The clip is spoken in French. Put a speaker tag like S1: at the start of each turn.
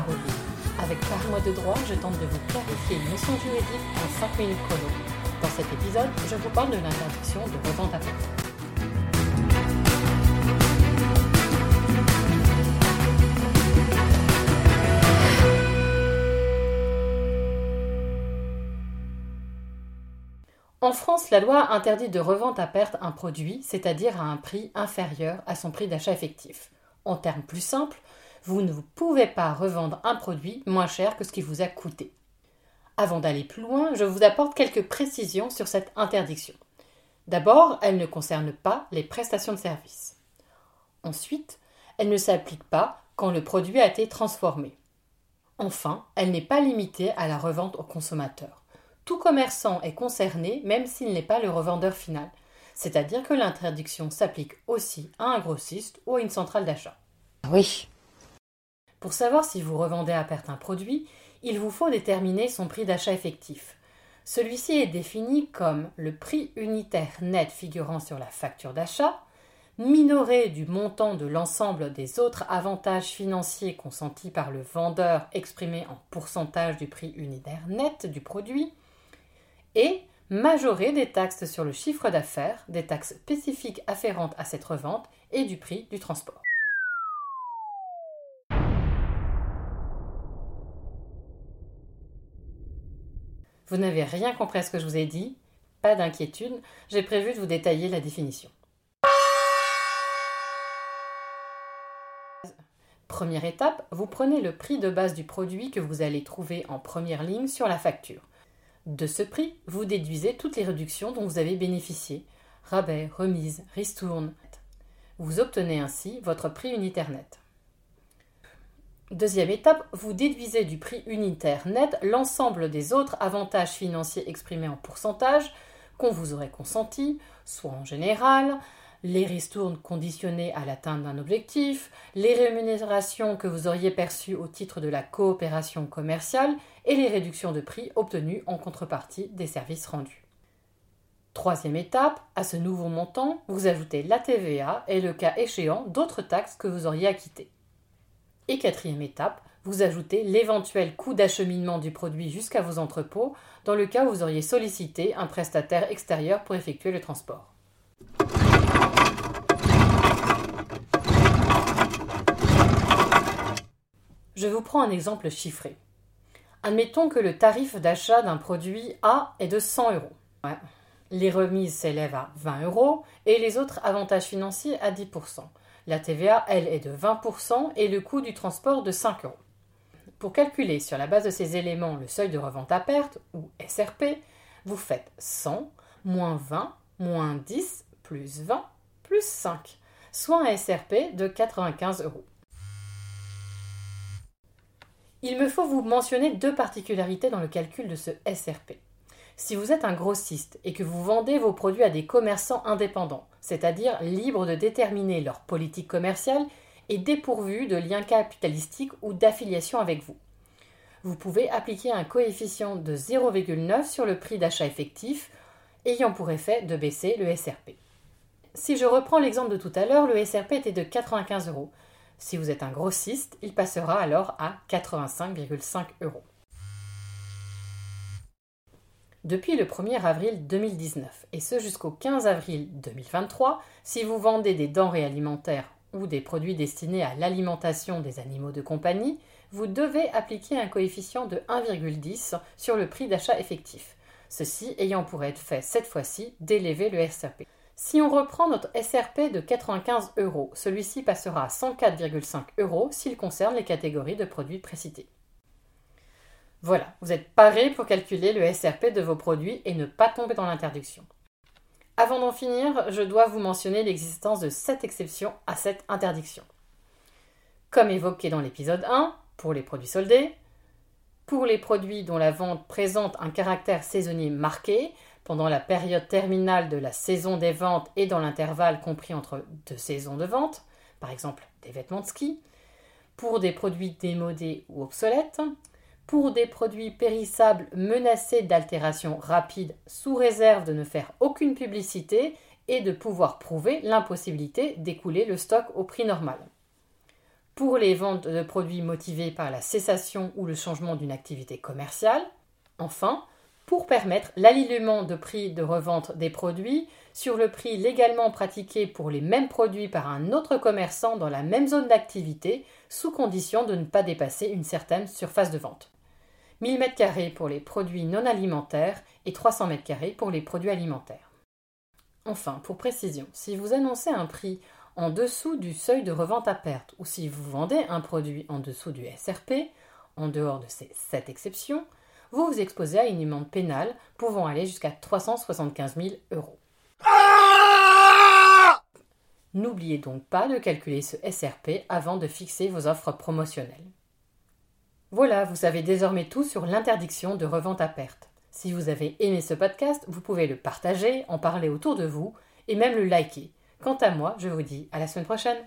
S1: de parolier. Avec par de droit, je tente de vous clarifier une notion juridique en 5 minutes chrono. Dans cet épisode, je vous parle de l'interdiction de revente à perte. En France, la loi interdit de revente à perte un produit, c'est-à-dire à un prix inférieur à son prix d'achat effectif. En termes plus simples, vous ne pouvez pas revendre un produit moins cher que ce qui vous a coûté. Avant d'aller plus loin, je vous apporte quelques précisions sur cette interdiction. D'abord, elle ne concerne pas les prestations de service. Ensuite, elle ne s'applique pas quand le produit a été transformé. Enfin, elle n'est pas limitée à la revente au consommateur tout commerçant est concerné même s'il n'est pas le revendeur final, c'est-à-dire que l'interdiction s'applique aussi à un grossiste ou à une centrale d'achat.
S2: Oui.
S1: Pour savoir si vous revendez à perte un produit, il vous faut déterminer son prix d'achat effectif. Celui-ci est défini comme le prix unitaire net figurant sur la facture d'achat, minoré du montant de l'ensemble des autres avantages financiers consentis par le vendeur exprimés en pourcentage du prix unitaire net du produit, et majorer des taxes sur le chiffre d'affaires, des taxes spécifiques afférentes à cette revente et du prix du transport. Vous n'avez rien compris à ce que je vous ai dit Pas d'inquiétude, j'ai prévu de vous détailler la définition. Première étape, vous prenez le prix de base du produit que vous allez trouver en première ligne sur la facture. De ce prix, vous déduisez toutes les réductions dont vous avez bénéficié rabais, remises, ristournes. Vous obtenez ainsi votre prix unitaire net. Deuxième étape, vous déduisez du prix unitaire net l'ensemble des autres avantages financiers exprimés en pourcentage qu'on vous aurait consenti, soit en général, les ristournes conditionnées à l'atteinte d'un objectif, les rémunérations que vous auriez perçues au titre de la coopération commerciale et les réductions de prix obtenues en contrepartie des services rendus. Troisième étape, à ce nouveau montant, vous ajoutez la TVA et le cas échéant d'autres taxes que vous auriez acquittées. Et quatrième étape, vous ajoutez l'éventuel coût d'acheminement du produit jusqu'à vos entrepôts dans le cas où vous auriez sollicité un prestataire extérieur pour effectuer le transport. Je vous prends un exemple chiffré. Admettons que le tarif d'achat d'un produit A est de 100 euros. Les remises s'élèvent à 20 euros et les autres avantages financiers à 10%. La TVA, elle, est de 20% et le coût du transport de 5 euros. Pour calculer sur la base de ces éléments le seuil de revente à perte, ou SRP, vous faites 100 moins 20 moins 10 plus 20 plus 5, soit un SRP de 95 euros. Il me faut vous mentionner deux particularités dans le calcul de ce SRP. Si vous êtes un grossiste et que vous vendez vos produits à des commerçants indépendants, c'est-à-dire libres de déterminer leur politique commerciale et dépourvus de liens capitalistiques ou d'affiliation avec vous, vous pouvez appliquer un coefficient de 0,9 sur le prix d'achat effectif, ayant pour effet de baisser le SRP. Si je reprends l'exemple de tout à l'heure, le SRP était de 95 euros. Si vous êtes un grossiste, il passera alors à 85,5 euros. Depuis le 1er avril 2019 et ce jusqu'au 15 avril 2023, si vous vendez des denrées alimentaires ou des produits destinés à l'alimentation des animaux de compagnie, vous devez appliquer un coefficient de 1,10 sur le prix d'achat effectif, ceci ayant pour effet cette fois-ci d'élever le SRP. Si on reprend notre SRP de 95 euros, celui-ci passera à 104,5 euros s'il concerne les catégories de produits précités. Voilà, vous êtes paré pour calculer le SRP de vos produits et ne pas tomber dans l'interdiction. Avant d'en finir, je dois vous mentionner l'existence de 7 exceptions à cette interdiction. Comme évoqué dans l'épisode 1, pour les produits soldés, pour les produits dont la vente présente un caractère saisonnier marqué, pendant la période terminale de la saison des ventes et dans l'intervalle compris entre deux saisons de vente, par exemple des vêtements de ski, pour des produits démodés ou obsolètes, pour des produits périssables menacés d'altération rapide sous réserve de ne faire aucune publicité et de pouvoir prouver l'impossibilité d'écouler le stock au prix normal. pour les ventes de produits motivés par la cessation ou le changement d'une activité commerciale. Enfin, pour permettre l'alignement de prix de revente des produits sur le prix légalement pratiqué pour les mêmes produits par un autre commerçant dans la même zone d'activité, sous condition de ne pas dépasser une certaine surface de vente. 1000 m2 pour les produits non alimentaires et 300 m2 pour les produits alimentaires. Enfin, pour précision, si vous annoncez un prix en dessous du seuil de revente à perte ou si vous vendez un produit en dessous du SRP, en dehors de ces 7 exceptions, vous vous exposez à une amende pénale pouvant aller jusqu'à 375 000 euros. N'oubliez donc pas de calculer ce SRP avant de fixer vos offres promotionnelles. Voilà, vous savez désormais tout sur l'interdiction de revente à perte. Si vous avez aimé ce podcast, vous pouvez le partager, en parler autour de vous et même le liker. Quant à moi, je vous dis à la semaine prochaine.